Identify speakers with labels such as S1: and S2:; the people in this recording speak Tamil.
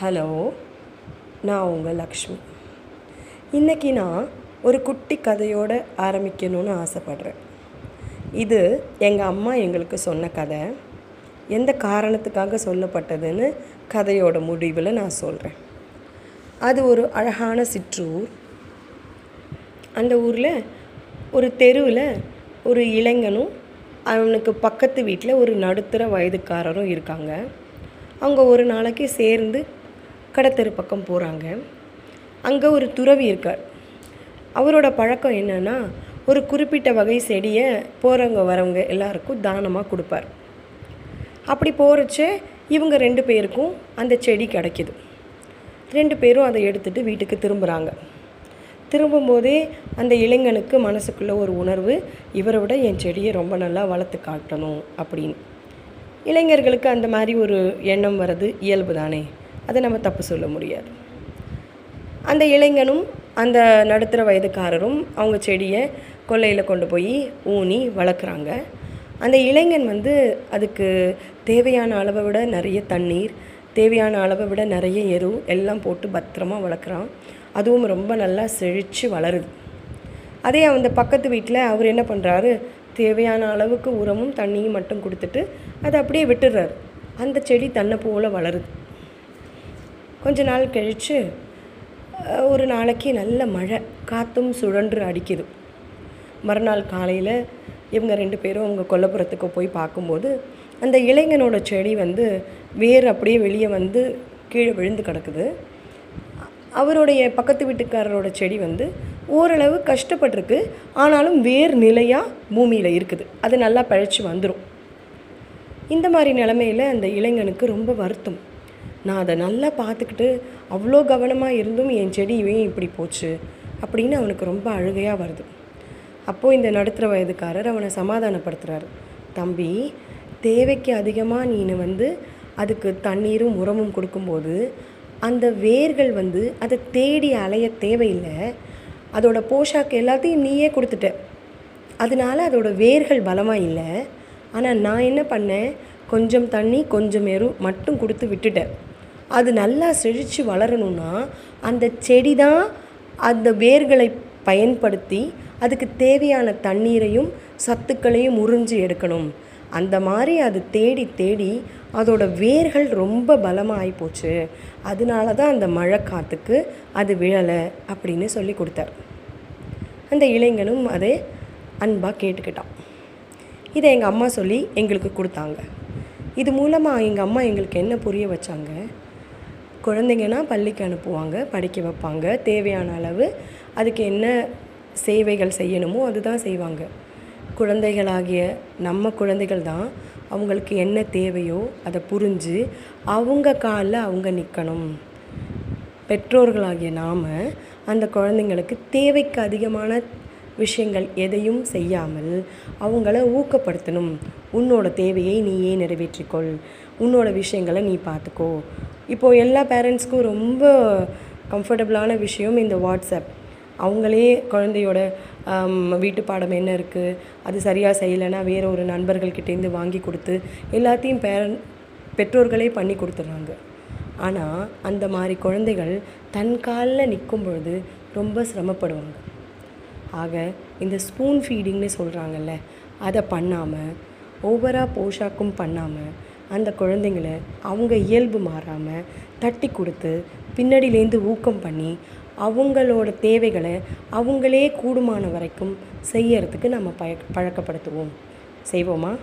S1: ஹலோ நான் உங்கள் லக்ஷ்மி. இன்றைக்கி நான் ஒரு குட்டி கதையோடு ஆரம்பிக்கணும்னு ஆசைப்பட்றேன். இது எங்கள் அம்மா எங்களுக்கு சொன்ன கதை. எந்த காரணத்துக்காக சொல்லப்பட்டதுன்னு கதையோட முடிவில் நான் சொல்கிறேன் அது ஒரு அழகான சிற்றூர். அந்த ஊரில் ஒரு தெருவில் ஒரு இளைஞனும் அவனுக்கு பக்கத்து வீட்டில் ஒரு நடுத்தர வயதுக்காரரும் இருக்காங்க. அவங்க ஒரு நாளைக்கு சேர்ந்து கடத்தெரு பக்கம் போகிறாங்க அங்கே ஒரு துறவி இருக்கார். அவரோட பழக்கம் என்னென்னா ஒரு குறிப்பிட்ட வகை செடியை போகிறவங்க வரவங்க எல்லாருக்கும் தானமாக கொடுப்பார். அப்படி போகிறச்ச இவங்க ரெண்டு பேருக்கும் அந்த செடி கிடைக்கிது. ரெண்டு பேரும் அதை எடுத்துகிட்டு வீட்டுக்கு திரும்புகிறாங்க திரும்பும்போதே அந்த இளைஞனுக்கு மனசுக்குள்ளே ஒரு உணர்வு இவரை விட என் செடியை ரொம்ப நல்லா வளர்த்து காட்டணும் அப்படின்னு. இளைஞர்களுக்கு அந்த மாதிரி ஒரு எண்ணம் வர்றது இயல்பு தானே. அதை நம்ம தப்பு சொல்ல முடியாது. அந்த இளைஞனும் அந்த நடுத்தர வயதுக்காரரும் அவங்க செடியை கொல்லையில் கொண்டு போய் ஊனி வளர்க்குறாங்க. அந்த இளைஞன் வந்து அதுக்கு தேவையான அளவை விட நிறைய தண்ணீர் தேவையான அளவை விட நிறைய எரு எல்லாம் போட்டு பத்திரமா வளர்க்குறான். அதுவும் ரொம்ப நல்லா செழித்து வளருது. அதே அந்த பக்கத்து வீட்டில் அவர் என்ன பண்ணுறாரு? தேவையான அளவுக்கு உரமும் தண்ணியும் மட்டும் கொடுத்துட்டு அதை அப்படியே விட்டுடுறாரு. அந்த செடி தன்னை போல் வளருது. கொஞ்ச நாள் கழித்து ஒரு நாளைக்கு நல்ல மழை காற்றும் சுழன்று அடிக்குது. மறுநாள் காலையில் இவங்க ரெண்டு பேரும் அவங்க கொல்லப்புறத்துக்கு போய் பார்க்கும்போது அந்த இளைஞனோட செடி வந்து வேர் அப்படியே வெளியே வந்து கீழே விழுந்து கிடக்குது. அவருடைய பக்கத்து வீட்டுக்காரரோட செடி வந்து ஓரளவு கஷ்டப்பட்டிருக்கு. ஆனாலும் வேர் நிலையாக பூமியில் இருக்குது. அது நல்லா பழச்சி வந்துடும் இந்த மாதிரி நிலமையில் அந்த இளைஞனுக்கு ரொம்ப வருத்தம். நான் அதை நல்லா பார்த்துக்கிட்டு அவ்வளோ கவனமாக இருந்தும் என் செடி ஏன் இப்படி போச்சு அப்படின்னு அவனுக்கு ரொம்ப அழுகையாக வருது. அப்போது இந்த நடுத்தர வயதுக்காரர் அவனை சமாதானப்படுத்துகிறாரு தம்பி தேவைக்கு அதிகமாக நீ வந்து அதுக்கு தண்ணீரும் உரமும் கொடுக்கும்போது அந்த வேர்கள் வந்து அதை தேடி அலைய தேவையில்லை. அதோட போஷாக்கு எல்லாத்தையும் நீயே கொடுத்துட்ட. அதனால அதோட வேர்கள் பலமாக இல்லை. ஆனால் நான் என்ன பண்ணேன்? கொஞ்சம் தண்ணி கொஞ்சம் எரு மட்டும் கொடுத்து விட்டுட்டேன். அது நல்லா செழித்து வளரணும்னா அந்த செடி தான் அந்த வேர்களை பயன்படுத்தி அதுக்கு தேவையான தண்ணீரையும் சத்துக்களையும் உறிஞ்சி எடுக்கணும். அந்த மாதிரி அது தேடி தேடி அதோட வேர்கள் ரொம்ப பலமாக ஆகிப்போச்சு அதனால தான் அந்த மழை காற்றுக்கு அது விழலை அப்படின்னு சொல்லி கொடுத்தார். அந்த இளைஞனும் அதை அன்பாக கேட்டுக்கிட்டான். இதை எங்கள் அம்மா சொல்லி எங்களுக்கு கொடுத்தாங்க. இது மூலமாக எங்கள் அம்மா எங்களுக்கு என்ன புரிய வச்சாங்க? குழந்தைங்கன்னா பள்ளிக்கு அனுப்புவாங்க படிக்க வைப்பாங்க. தேவையான அளவு அதுக்கு என்ன சேவைகள் செய்யணுமோ அதுதான் செய்வாங்க. குழந்தைகளாகிய நம்ம குழந்தைகள் தான் அவங்களுக்கு என்ன தேவையோ அதை புரிஞ்சு அவங்க காலில் அவங்க நிற்கணும் பெற்றோர்களாகிய நாம் அந்த குழந்தைங்களுக்கு தேவைக்கு அதிகமான விஷயங்கள் எதையும் செய்யாமல் அவங்கள ஊக்கப்படுத்தணும். உன்னோட தேவையை நீயே நிறைவேற்றிக்கொள். உன்னோட விஷயங்களை நீ பார்த்துக்கோ. இப்போது எல்லா பேரண்ட்ஸ்க்கும் ரொம்ப கம்ஃபர்டபுளான விஷயம் இந்த வாட்ஸ்அப் அவங்களே குழந்தையோட வீட்டு பாடம் என்ன இருக்குது அது சரியாக செய்யலைன்னா வேறு ஒரு நண்பர்கள்கிட்டேருந்து வாங்கி கொடுத்து எல்லாத்தையும் பேரன் பெற்றோர்களே பண்ணி கொடுத்துட்றாங்க. ஆனால் அந்த மாதிரி குழந்தைகள் தன் காலில் நிற்கும் பொழுது ரொம்ப சிரமப்படுவாங்க. ஆக இந்த ஸ்பூன் ஃபீடிங்னு சொல்கிறாங்கல்ல அதை பண்ணாமல் ஓவராக போஷாக்கும் பண்ணாமல் அந்த குழந்தைங்கள அவங்க இயல்பு மாறாமல் தட்டி கொடுத்து பின்னாடியிலேருந்து ஊக்கம் பண்ணி அவங்களோட தேவைகளை அவங்களே கூடுமான வரைக்கும் செய்யறதுக்கு நம்ம பய பழக்கப்படுத்துவோம். செய்வோமா?